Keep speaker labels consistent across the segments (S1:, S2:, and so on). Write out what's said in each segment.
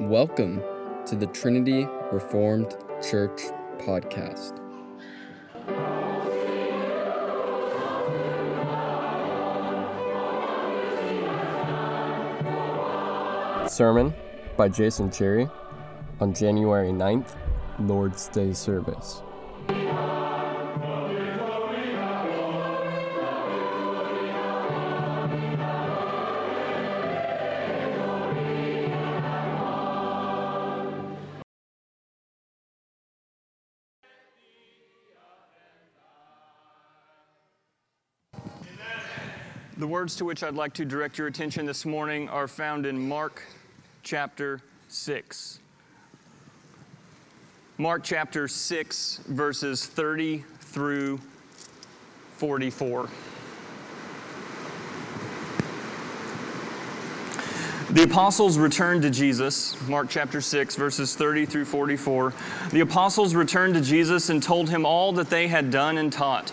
S1: Welcome to the Trinity Reformed Church podcast. Sermon by Jason Cherry on January 9th, Lord's Day service.
S2: Words to which I'd like to direct your attention this morning are found in Mark chapter 6. Mark chapter 6, verses 30 through 44. The apostles returned to Jesus, Mark chapter 6, verses 30 through 44. The apostles returned to Jesus and told him all that they had done and taught.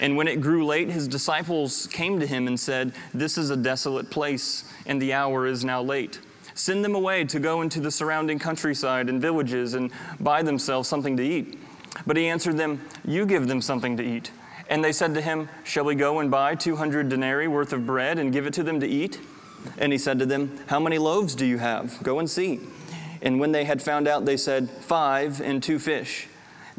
S2: And when it grew late, his disciples came to him and said, This is a desolate place, and the hour is now late. Send them away to go into the surrounding countryside and villages and buy themselves something to eat. But he answered them, You give them something to eat. And they said to him, Shall we go and buy 200 denarii worth of bread and give it to them to eat? And he said to them, How many loaves do you have? Go and see. And when they had found out, they said, Five and two fish.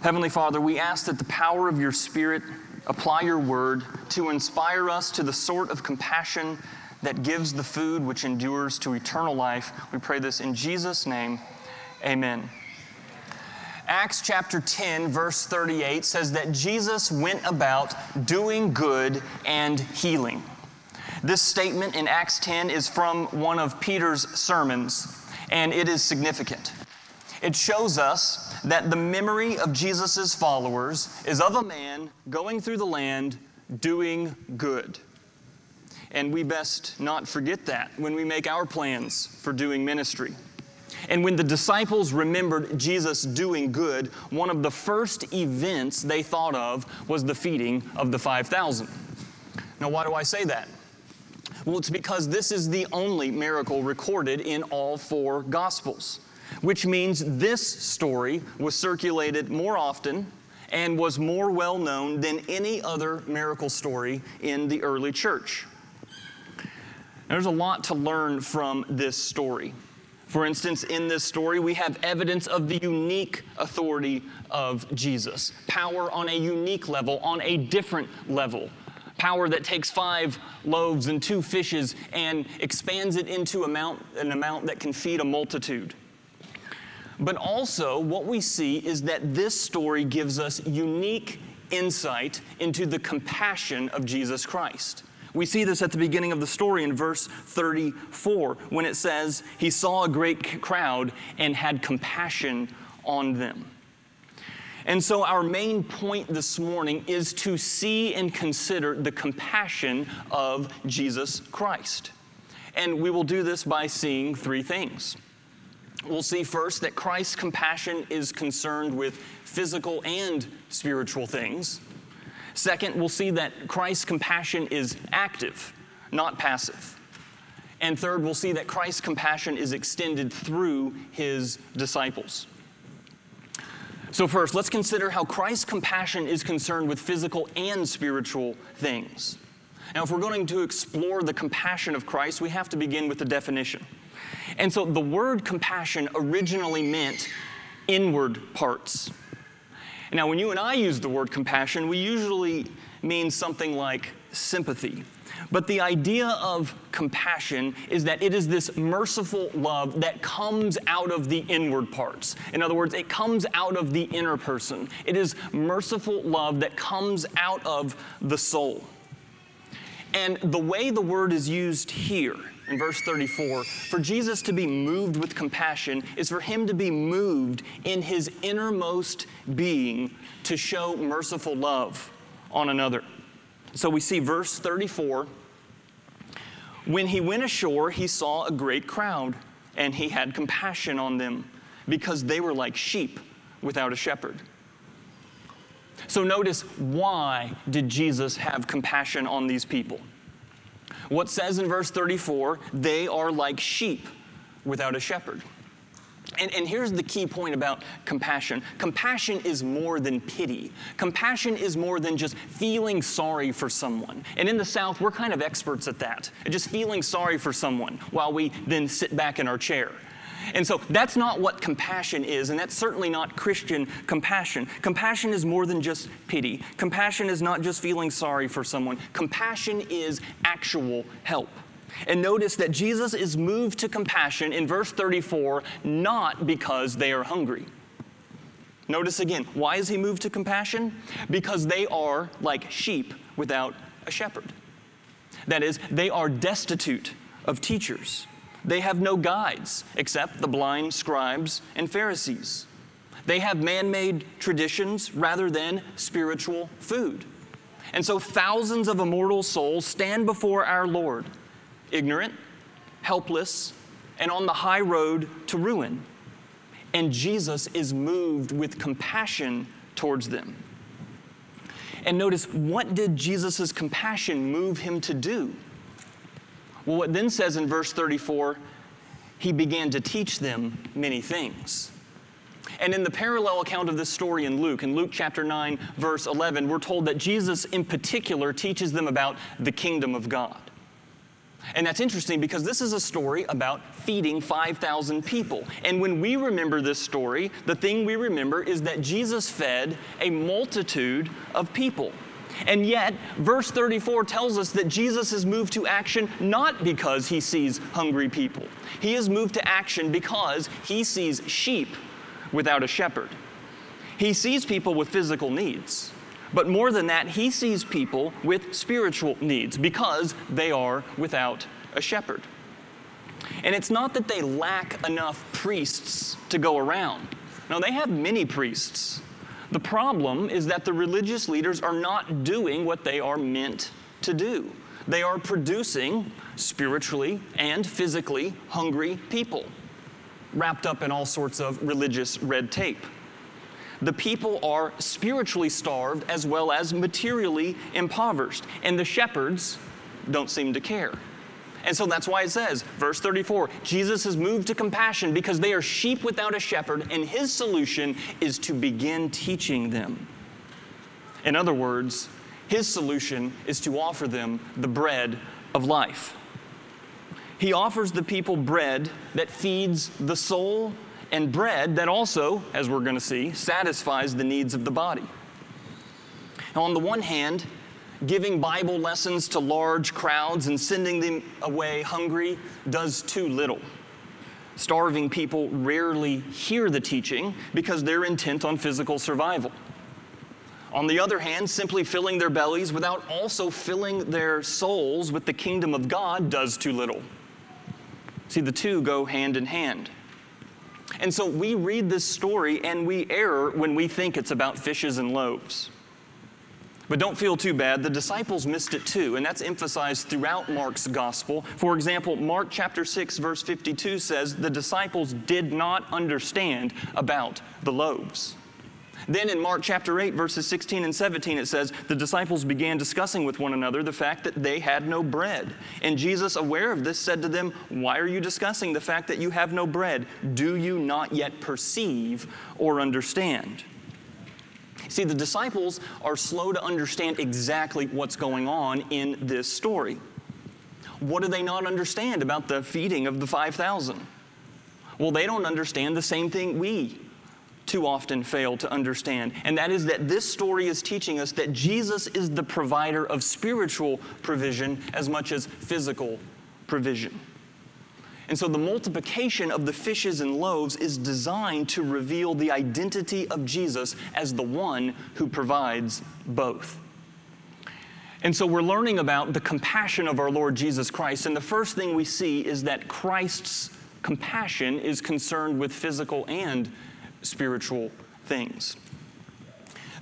S2: Heavenly Father, we ask that the power of your Spirit apply your word to inspire us to the sort of compassion that gives the food which endures to eternal life. We pray this in Jesus' name. Amen. Acts chapter 10, verse 38 says that Jesus went about doing good and healing. This statement in Acts 10 is from one of Peter's sermons, and it is significant. It shows us that the memory of Jesus' followers is of a man going through the land doing good. And we best not forget that when we make our plans for doing ministry. And when the disciples remembered Jesus doing good, one of the first events they thought of was the feeding of the 5,000. Now, why do I say that? Well, it's because this is the only miracle recorded in all four Gospels which means this story was circulated more often and was more well known than any other miracle story in the early church. There's a lot to learn from this story. For instance, in this story, we have evidence of the unique authority of Jesus, power on a unique level, on a different level. Power that takes five loaves and two fishes and expands it into amount, an amount that can feed a multitude. But also, what we see is that this story gives us unique insight into the compassion of Jesus Christ. We see this at the beginning of the story in verse 34 when it says, He saw a great crowd and had compassion on them. And so, our main point this morning is to see and consider the compassion of Jesus Christ. And we will do this by seeing three things. We'll see first that Christ's compassion is concerned with physical and spiritual things. Second, we'll see that Christ's compassion is active, not passive. And third, we'll see that Christ's compassion is extended through his disciples. So, first, let's consider how Christ's compassion is concerned with physical and spiritual things. Now, if we're going to explore the compassion of Christ, we have to begin with the definition. And so the word compassion originally meant inward parts. Now, when you and I use the word compassion, we usually mean something like sympathy. But the idea of compassion is that it is this merciful love that comes out of the inward parts. In other words, it comes out of the inner person. It is merciful love that comes out of the soul. And the way the word is used here in verse 34, for Jesus to be moved with compassion is for him to be moved in his innermost being to show merciful love on another. So we see verse 34 when he went ashore, he saw a great crowd, and he had compassion on them because they were like sheep without a shepherd. So notice why did Jesus have compassion on these people? What says in verse 34 they are like sheep without a shepherd. And, and here's the key point about compassion compassion is more than pity. Compassion is more than just feeling sorry for someone. And in the South, we're kind of experts at that, just feeling sorry for someone while we then sit back in our chair. And so that's not what compassion is, and that's certainly not Christian compassion. Compassion is more than just pity. Compassion is not just feeling sorry for someone. Compassion is actual help. And notice that Jesus is moved to compassion in verse 34 not because they are hungry. Notice again, why is he moved to compassion? Because they are like sheep without a shepherd. That is, they are destitute of teachers. They have no guides except the blind scribes and Pharisees. They have man made traditions rather than spiritual food. And so thousands of immortal souls stand before our Lord ignorant, helpless, and on the high road to ruin. And Jesus is moved with compassion towards them. And notice, what did Jesus' compassion move him to do? Well, what then says in verse 34, he began to teach them many things. And in the parallel account of this story in Luke, in Luke chapter 9, verse 11, we're told that Jesus in particular teaches them about the kingdom of God. And that's interesting because this is a story about feeding 5,000 people. And when we remember this story, the thing we remember is that Jesus fed a multitude of people. And yet, verse 34 tells us that Jesus is moved to action not because he sees hungry people. He is moved to action because he sees sheep without a shepherd. He sees people with physical needs. But more than that, he sees people with spiritual needs because they are without a shepherd. And it's not that they lack enough priests to go around. No, they have many priests. The problem is that the religious leaders are not doing what they are meant to do. They are producing spiritually and physically hungry people, wrapped up in all sorts of religious red tape the people are spiritually starved as well as materially impoverished, and the shepherds don't seem to care. And so that's why it says, verse 34, Jesus is moved to compassion because they are sheep without a shepherd, and his solution is to begin teaching them. In other words, his solution is to offer them the bread of life. He offers the people bread that feeds the soul and bread that also, as we're going to see, satisfies the needs of the body. Now, on the one hand, giving Bible lessons to large crowds and sending them away hungry does too little. Starving people rarely hear the teaching because they're intent on physical survival. On the other hand, simply filling their bellies without also filling their souls with the kingdom of God does too little. See, the two go hand in hand. And so we read this story and we err when we think it's about fishes and loaves. But don't feel too bad. The disciples missed it too, and that's emphasized throughout Mark's gospel. For example, Mark chapter 6, verse 52 says, The disciples did not understand about the loaves. Then in Mark chapter 8, verses 16 and 17, it says, The disciples began discussing with one another the fact that they had no bread. And Jesus, aware of this, said to them, Why are you discussing the fact that you have no bread? Do you not yet perceive or understand? See, the disciples are slow to understand exactly what's going on in this story. What do they not understand about the feeding of the 5,000? Well, they don't understand the same thing we too often fail to understand. And that is that this story is teaching us that Jesus is the provider of spiritual provision as much as physical provision. And so the multiplication of the fishes and loaves is designed to reveal the identity of Jesus as the one who provides both. And so we're learning about the compassion of our Lord Jesus Christ. And the first thing we see is that Christ's compassion is concerned with physical and spiritual things.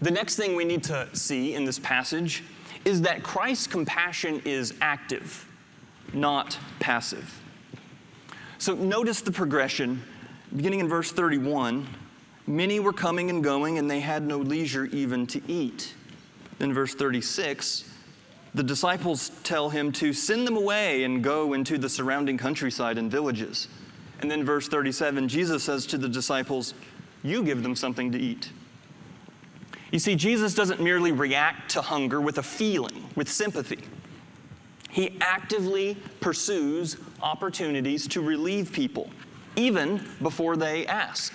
S2: The next thing we need to see in this passage is that Christ's compassion is active, not passive. So notice the progression. Beginning in verse 31, many were coming and going, and they had no leisure even to eat. In verse 36, the disciples tell him to send them away and go into the surrounding countryside and villages. And then, verse 37, Jesus says to the disciples, You give them something to eat. You see, Jesus doesn't merely react to hunger with a feeling, with sympathy. He actively pursues opportunities to relieve people, even before they ask.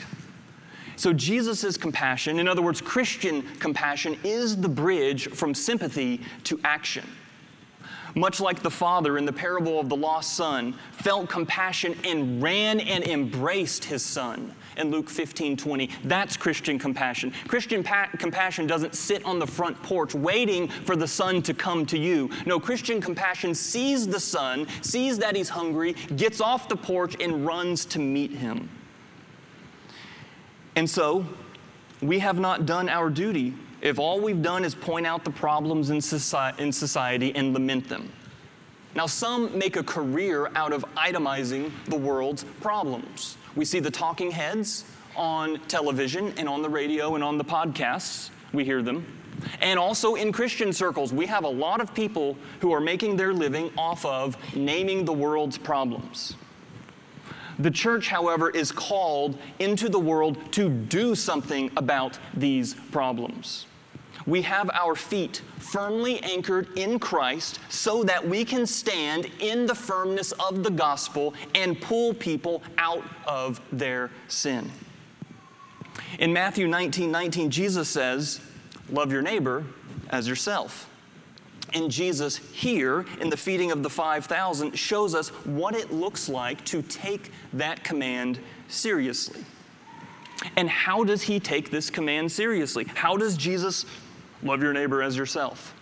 S2: So, Jesus' compassion, in other words, Christian compassion, is the bridge from sympathy to action. Much like the father in the parable of the lost son felt compassion and ran and embraced his son in Luke 15 20. That's Christian compassion. Christian pa- compassion doesn't sit on the front porch waiting for the son to come to you. No, Christian compassion sees the son, sees that he's hungry, gets off the porch, and runs to meet him. And so, we have not done our duty if all we've done is point out the problems in society, and lament them. Now, some make a career out of itemizing the world's problems. We see the talking heads on television and on the radio and on the podcasts. We hear them. And also in Christian circles, we have a lot of people who are making their living off of naming the world's problems. The church, however, is called into the world to do something about these problems. We have our feet firmly anchored in Christ so that we can stand in the firmness of the gospel and pull people out of their sin. In Matthew 19 19, Jesus says, Love your neighbor as yourself. And Jesus, here in the feeding of the 5,000, shows us what it looks like to take that command seriously. And how does he take this command seriously? How does Jesus love your neighbor as yourself?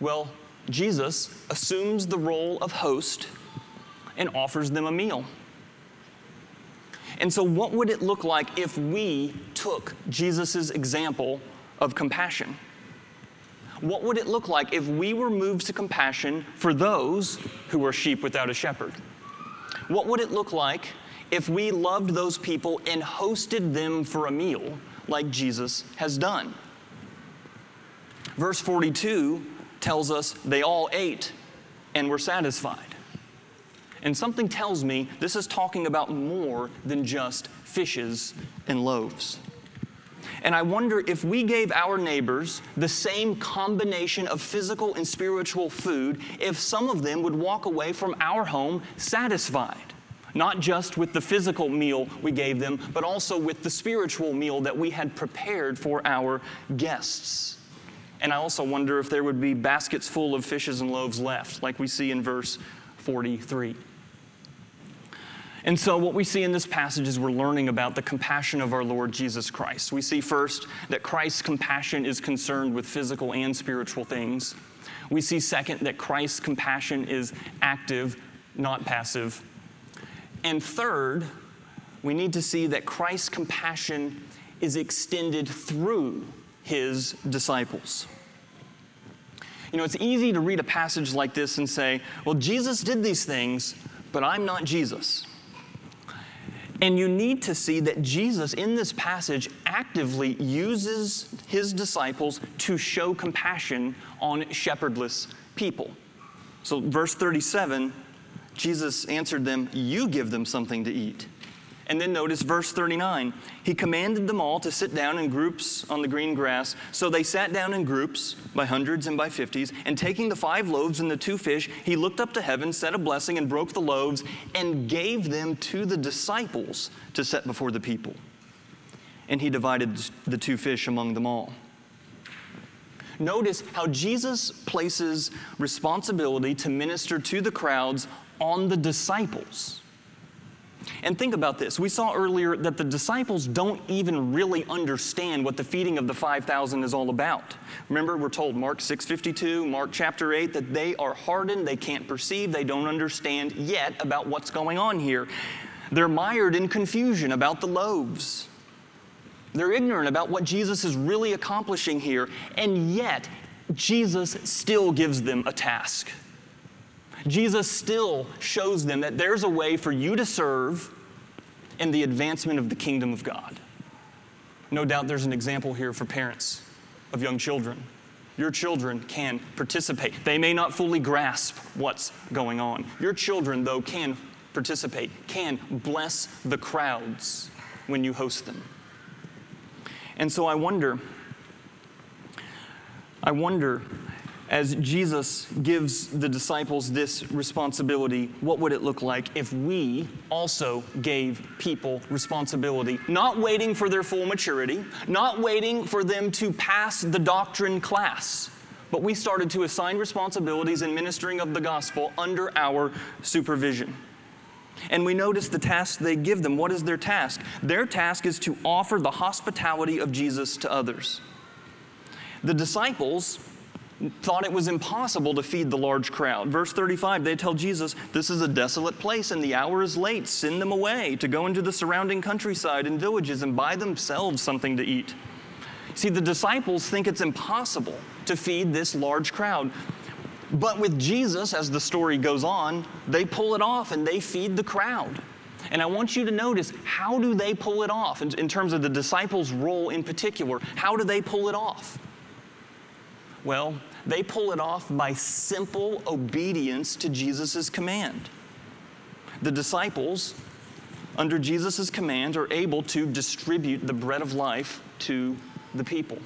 S2: Well, Jesus assumes the role of host and offers them a meal. And so, what would it look like if we took Jesus' example of compassion? What would it look like if we were moved to compassion for those who were sheep without a shepherd? What would it look like if we loved those people and hosted them for a meal like Jesus has done? Verse 42 tells us they all ate and were satisfied. And something tells me this is talking about more than just fishes and loaves. And I wonder if we gave our neighbors the same combination of physical and spiritual food, if some of them would walk away from our home satisfied. Not just with the physical meal we gave them, but also with the spiritual meal that we had prepared for our guests. And I also wonder if there would be baskets full of fishes and loaves left, like we see in verse 43. And so, what we see in this passage is we're learning about the compassion of our Lord Jesus Christ. We see first that Christ's compassion is concerned with physical and spiritual things. We see second that Christ's compassion is active, not passive. And third, we need to see that Christ's compassion is extended through his disciples. You know, it's easy to read a passage like this and say, well, Jesus did these things, but I'm not Jesus. And you need to see that Jesus, in this passage, actively uses his disciples to show compassion on shepherdless people. So, verse 37, Jesus answered them, You give them something to eat. And then notice verse 39. He commanded them all to sit down in groups on the green grass. So they sat down in groups by hundreds and by fifties. And taking the five loaves and the two fish, he looked up to heaven, said a blessing, and broke the loaves and gave them to the disciples to set before the people. and he divided the two fish among them all. Notice how Jesus places responsibility to minister to the crowds on the disciples. And think about this. We saw earlier that the disciples don't even really understand what the feeding of the 5,000 is all about. Remember, we're told Mark 6:52, Mark chapter 8 that they are hardened, they can't perceive, they don't understand yet about what's going on here. They're mired in confusion about the loaves. They're ignorant about what Jesus is really accomplishing here, and yet Jesus still gives them a task. Jesus still shows them that there's a way for you to serve in the advancement of the kingdom of God. No doubt there's an example here for parents of young children. Your children can participate. They may not fully grasp what's going on. Your children, though, can participate, can bless the crowds when you host them. And so I wonder, I wonder as Jesus gives the disciples this responsibility, what would it look like if we also gave people responsibility? Not waiting for their full maturity, not waiting for them to pass the doctrine class, but we started to assign responsibilities in ministering of the gospel under our supervision. And we notice the task they give them. What is their task? Their task is to offer the hospitality of Jesus to others. The disciples thought it was impossible to feed the large crowd. Verse 35, they tell Jesus, This is a desolate place and the hour is late. Send them away to go into the surrounding countryside and villages and buy themselves something to eat. See, the disciples think it's impossible to feed this large crowd. But with Jesus, as the story goes on, they pull it off and they feed the crowd. And I want you to notice how do they pull it off in, in terms of the disciples' role in particular? How do they pull it off? Well, they pull it off by simple obedience to Jesus' command. The disciples, under Jesus' command, are able to distribute the bread of life to the people.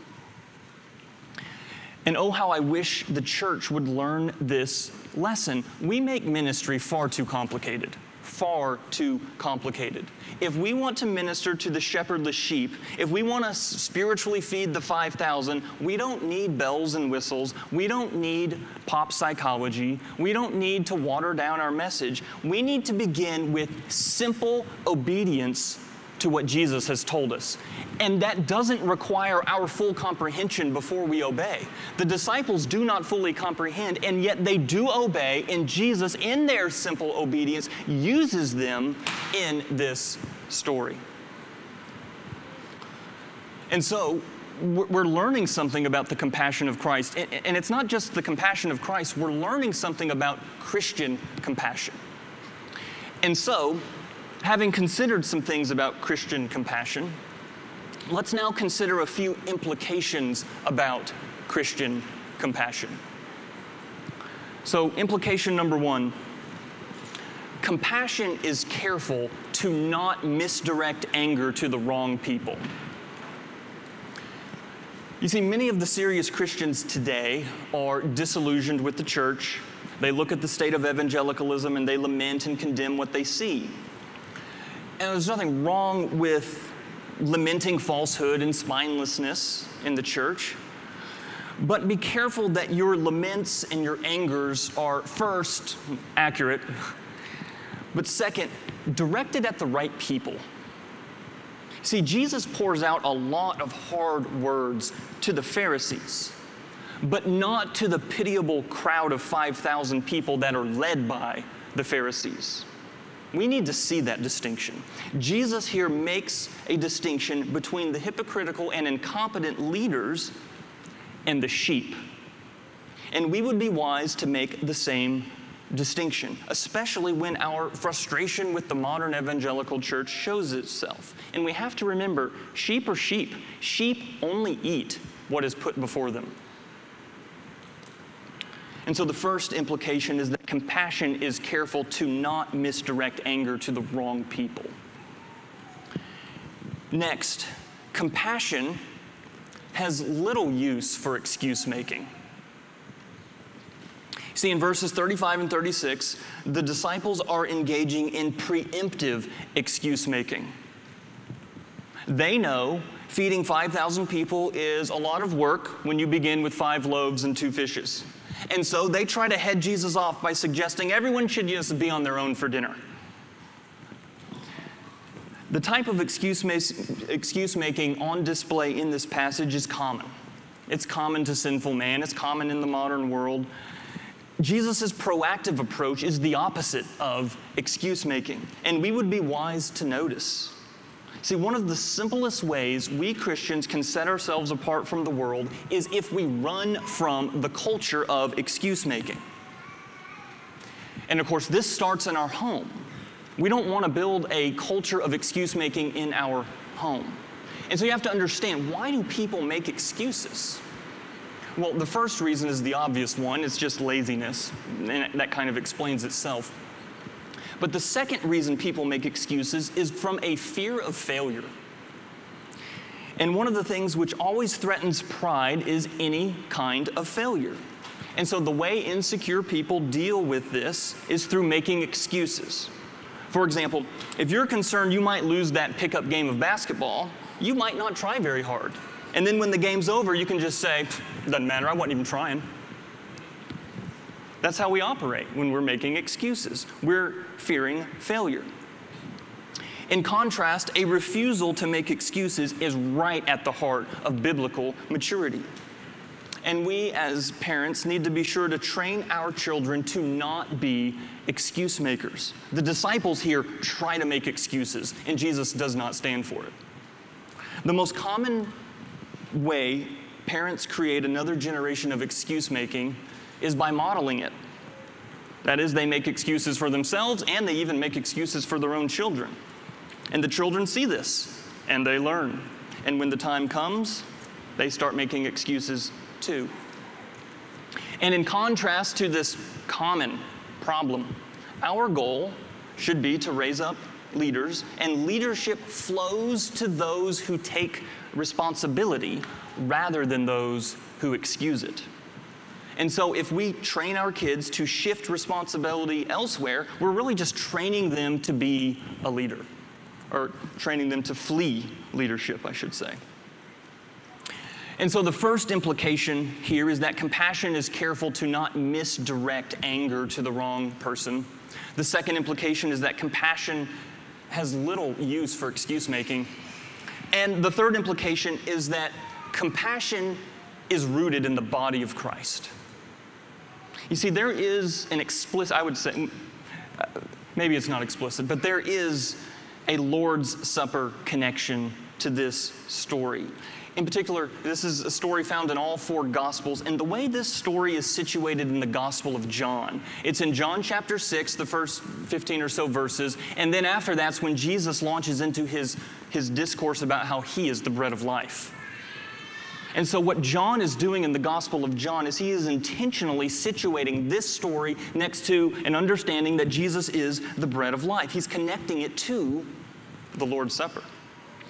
S2: And oh, how I wish the church would learn this lesson. We make ministry far too complicated far too complicated. If we want to minister to the shepherdless sheep, if we want to spiritually feed the 5,000, we don't need bells and whistles. We don't need pop psychology. We don't need to water down our message. We need to begin with simple obedience to what Jesus has told us. And that doesn't require our full comprehension before we obey. The disciples do not fully comprehend, and yet they do obey, and Jesus, in their simple obedience, uses them in this story. And so, we're learning something about the compassion of Christ. And it's not just the compassion of Christ, we're learning something about Christian compassion. And so, having considered some things about Christian compassion, let's now consider a few implications about Christian compassion. So, implication number one compassion is careful to not misdirect anger to the wrong people. You see, many of the serious Christians today are disillusioned with the church. They look at the state of evangelicalism and they lament and condemn what they see. And there's nothing wrong with lamenting falsehood and spinelessness in the church. But be careful that your laments and your angers are first accurate, but second, directed at the right people. See, Jesus pours out a lot of hard words to the Pharisees, but not to the pitiable crowd of 5,000 people that are led by the Pharisees. We need to see that distinction. Jesus here makes a distinction between the hypocritical and incompetent leaders and the sheep. And we would be wise to make the same distinction, especially when our frustration with the modern evangelical church shows itself. And we have to remember sheep are sheep. Sheep only eat what is put before them. And so the first implication is that compassion is careful to not misdirect anger to the wrong people. Next, compassion has little use for excuse making. See, in verses 35 and 36, the disciples are engaging in preemptive excuse making. They know feeding 5,000 people is a lot of work when you begin with five loaves and two fishes. And so they try to head Jesus off by suggesting everyone should just be on their own for dinner. The type of excuse, excuse making on display in this passage is common. It's common to sinful man, it's common in the modern world. Jesus' proactive approach is the opposite of excuse making, and we would be wise to notice. See, one of the simplest ways we Christians can set ourselves apart from the world is if we run from the culture of excuse making. And of course, this starts in our home. We don't want to build a culture of excuse making in our home. And so you have to understand why do people make excuses? Well, the first reason is the obvious one it's just laziness, and that kind of explains itself. But the second reason people make excuses is from a fear of failure. And one of the things which always threatens pride is any kind of failure. And so the way insecure people deal with this is through making excuses. For example, if you're concerned you might lose that pickup game of basketball, you might not try very hard. And then when the game's over, you can just say, doesn't matter, I wasn't even trying. That's how we operate when we're making excuses. We're fearing failure. In contrast, a refusal to make excuses is right at the heart of biblical maturity. And we, as parents, need to be sure to train our children to not be excuse makers. The disciples here try to make excuses, and Jesus does not stand for it. The most common way parents create another generation of excuse making is by modeling it. That is, they make excuses for themselves and they even make excuses for their own children. And the children see this and they learn. And when the time comes, they start making excuses too. And in contrast to this common problem, our goal should be to raise up leaders, and leadership flows to those who take responsibility rather than those who excuse it. And so, if we train our kids to shift responsibility elsewhere, we're really just training them to be a leader, or training them to flee leadership, I should say. And so the first implication here is that compassion is careful to not misdirect anger to the wrong person. The second implication is that compassion has little use for excuse making. And the third implication is that compassion is rooted in the body of Christ. You see, there is an explicit, I would say, uh, maybe it's not explicit, but there is a Lord's Supper connection to this story. In particular, this is a story found in all four Gospels, and the way this story is situated in the Gospel of John. It's in John chapter 6, the first 15 or so verses, and then after that's when Jesus launches into his, his discourse about how he is the bread of life. And so, what John is doing in the Gospel of John is he is intentionally situating this story next to an understanding that Jesus is the bread of life. He's connecting it to the Lord's Supper.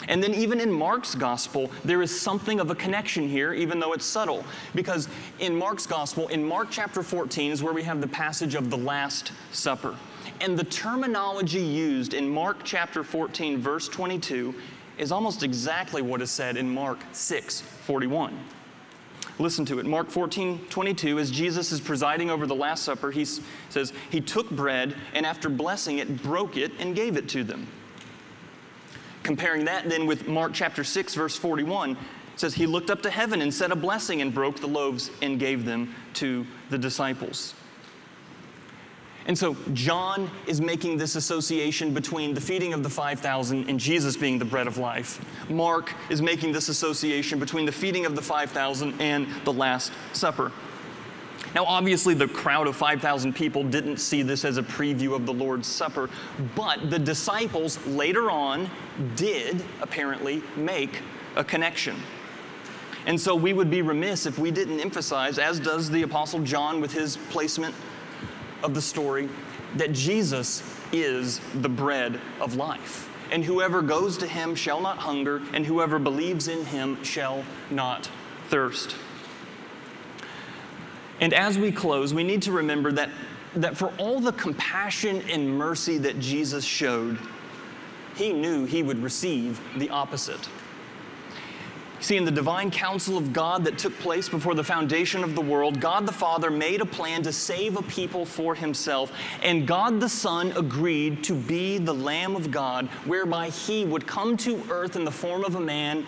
S2: And then, even in Mark's gospel, there is something of a connection here, even though it's subtle. Because in Mark's gospel, in Mark chapter 14, is where we have the passage of the Last Supper. And the terminology used in Mark chapter 14, verse 22, is almost exactly what is said in Mark 6 41. Listen to it. Mark 14, 22, as Jesus is presiding over the Last Supper, he says, He took bread and after blessing it, broke it and gave it to them. Comparing that then with Mark chapter 6, verse 41, it says, He looked up to heaven and said a blessing and broke the loaves and gave them to the disciples. And so John is making this association between the feeding of the 5,000 and Jesus being the bread of life. Mark is making this association between the feeding of the 5,000 and the Last Supper. Now, obviously, the crowd of 5,000 people didn't see this as a preview of the Lord's Supper, but the disciples later on did apparently make a connection. And so we would be remiss if we didn't emphasize, as does the Apostle John with his placement of the story that Jesus is the bread of life. And whoever goes to him shall not hunger, and whoever believes in him shall not thirst. And as we close, we need to remember that, that for all the compassion and mercy that Jesus showed, he knew he would receive the opposite. See, in the divine counsel of God that took place before the foundation of the world, God the Father made a plan to save a people for himself, and God the Son agreed to be the Lamb of God, whereby he would come to earth in the form of a man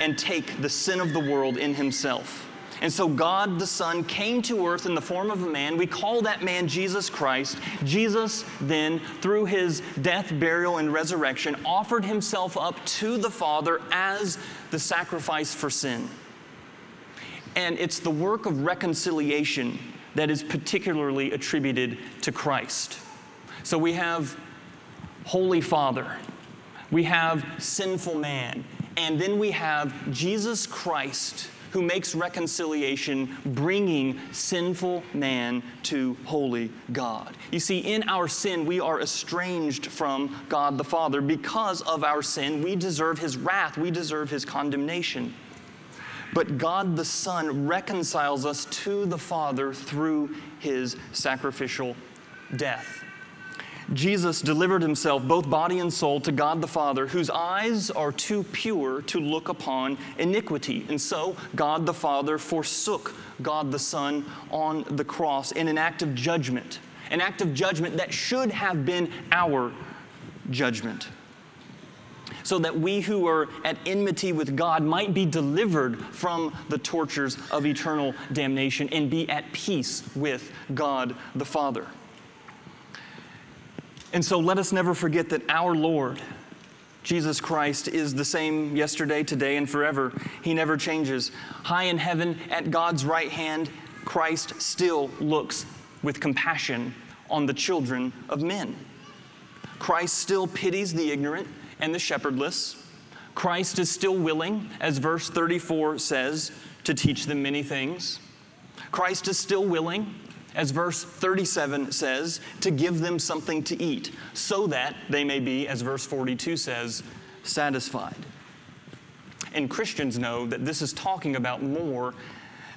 S2: and take the sin of the world in himself. And so God the Son came to earth in the form of a man. We call that man Jesus Christ. Jesus then, through his death, burial, and resurrection, offered himself up to the Father as the sacrifice for sin. And it's the work of reconciliation that is particularly attributed to Christ. So we have Holy Father, we have sinful man, and then we have Jesus Christ who makes reconciliation, bringing sinful man to holy God. You see, in our sin, we are estranged from God the Father. Because of our sin, we deserve his wrath, we deserve his condemnation. But God the Son reconciles us to the Father through his sacrificial death. Jesus delivered himself, both body and soul, to God the Father, whose eyes are too pure to look upon iniquity. And so God the Father forsook God the Son on the cross in an act of judgment, an act of judgment that should have been our judgment. So that we who are at enmity with God might be delivered from the tortures of eternal damnation and be at peace with God the Father. And so let us never forget that our Lord, Jesus Christ, is the same yesterday, today, and forever. He never changes. High in heaven, at God's right hand, Christ still looks with compassion on the children of men. Christ still pities the ignorant and the shepherdless. Christ is still willing, as verse 34 says, to teach them many things. Christ is still willing as verse 37 says, to give them something to eat, so that they may be, as verse 42 says, satisfied. And Christians know that this is talking about more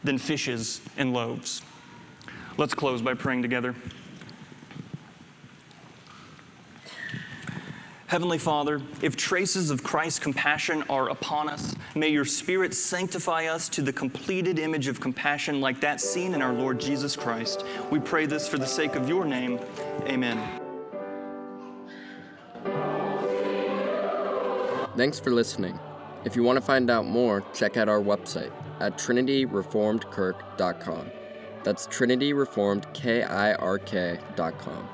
S2: than fishes and loaves. Let's close by praying together. Heavenly Father, if traces of Christ's compassion are upon us, may your Spirit sanctify us to the completed image of compassion like that seen in our Lord Jesus Christ. We pray this for the sake of your name. Amen.
S1: Thanks for listening. If you want to find out more, check out our website at trinityreformedkirk.com. That's trinityreformedkirk.com.